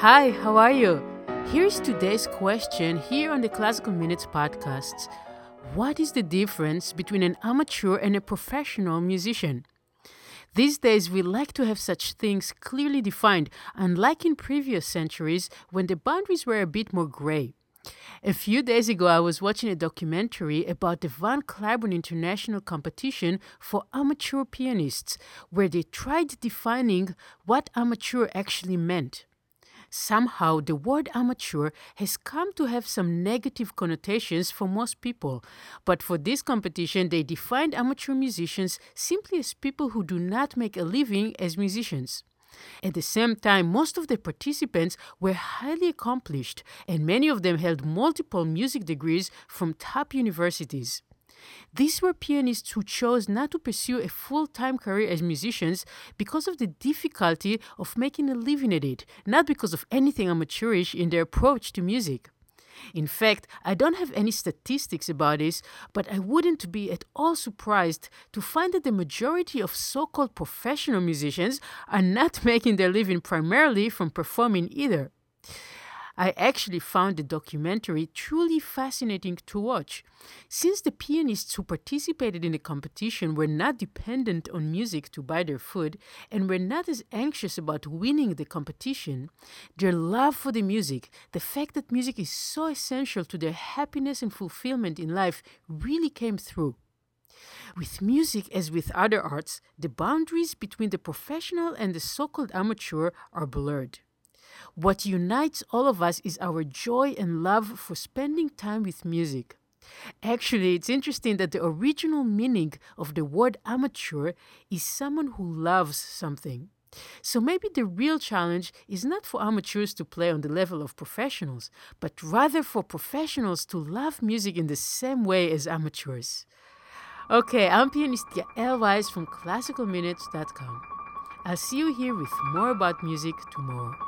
Hi, how are you? Here's today's question here on the Classical Minutes podcast. What is the difference between an amateur and a professional musician? These days, we like to have such things clearly defined, unlike in previous centuries when the boundaries were a bit more gray. A few days ago, I was watching a documentary about the Van Cliburn International Competition for amateur pianists, where they tried defining what amateur actually meant. Somehow, the word amateur has come to have some negative connotations for most people, but for this competition, they defined amateur musicians simply as people who do not make a living as musicians. At the same time, most of the participants were highly accomplished, and many of them held multiple music degrees from top universities. These were pianists who chose not to pursue a full time career as musicians because of the difficulty of making a living at it, not because of anything amateurish in their approach to music. In fact, I don't have any statistics about this, but I wouldn't be at all surprised to find that the majority of so called professional musicians are not making their living primarily from performing either. I actually found the documentary truly fascinating to watch. Since the pianists who participated in the competition were not dependent on music to buy their food and were not as anxious about winning the competition, their love for the music, the fact that music is so essential to their happiness and fulfillment in life, really came through. With music, as with other arts, the boundaries between the professional and the so called amateur are blurred. What unites all of us is our joy and love for spending time with music. Actually, it's interesting that the original meaning of the word amateur is someone who loves something. So maybe the real challenge is not for amateurs to play on the level of professionals, but rather for professionals to love music in the same way as amateurs. Okay, I'm pianist Yael Weiss from classicalminutes.com. I'll see you here with more about music tomorrow.